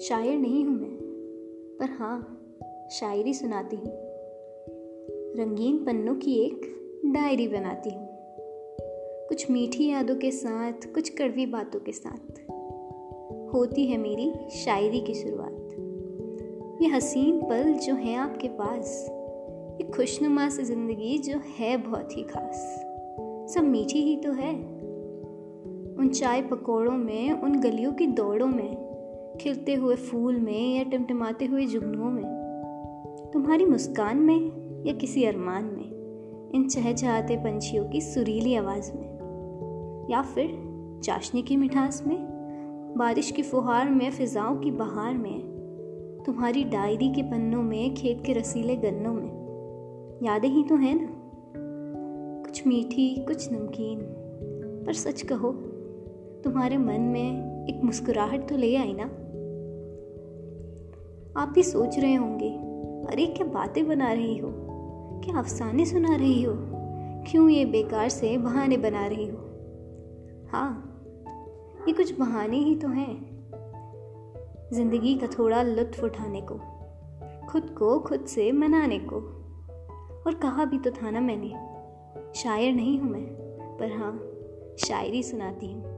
शायर नहीं हूँ मैं। पर हाँ शायरी सुनाती हूँ। रंगीन पन्नों की एक डायरी बनाती हूँ। कुछ मीठी यादों के साथ, कुछ कड़वी बातों के साथ। होती है मेरी शायरी की शुरुआत। ये हसीन पल जो है आपके पास, ये खुशनुमा से ज़िंदगी जो है बहुत ही खास। सब मीठी ही तो है। उन चाय पकौड़ों में, उन गलियों की दौड़ों में खिलते हुए फूल में या टिमटिमाते हुए जुगनुओं में? तुम्हारी मुस्कान में या किसी अरमान में? इन चहचहाते पंछियों की सुरीली आवाज़ में? या फिर चाशनी की मिठास में? बारिश की फुहार में, फिजाओं की बहार में? तुम्हारी डायरी के पन्नों में, खेत के रसीले गन्नों में? यादें ही तो हैं ना। कुछ मीठी, कुछ नमकीन। पर सच कहो, तुम्हारे मन में एक मुस्कुराहट तो ले आई ना? आप भी सोच रहे होंगे, अरे क्या बातें बना रही हो? क्या अफसाने सुना रही हो? क्यों ये बेकार से बहाने बना रही हो? हाँ ये कुछ बहाने ही तो हैं। ज़िंदगी का थोड़ा लुत्फ उठाने को, खुद को खुद से मनाने को। और कहा भी तो था ना मैंने, शायर नहीं हूँ मैं, पर हाँ शायरी सुनाती हूँ।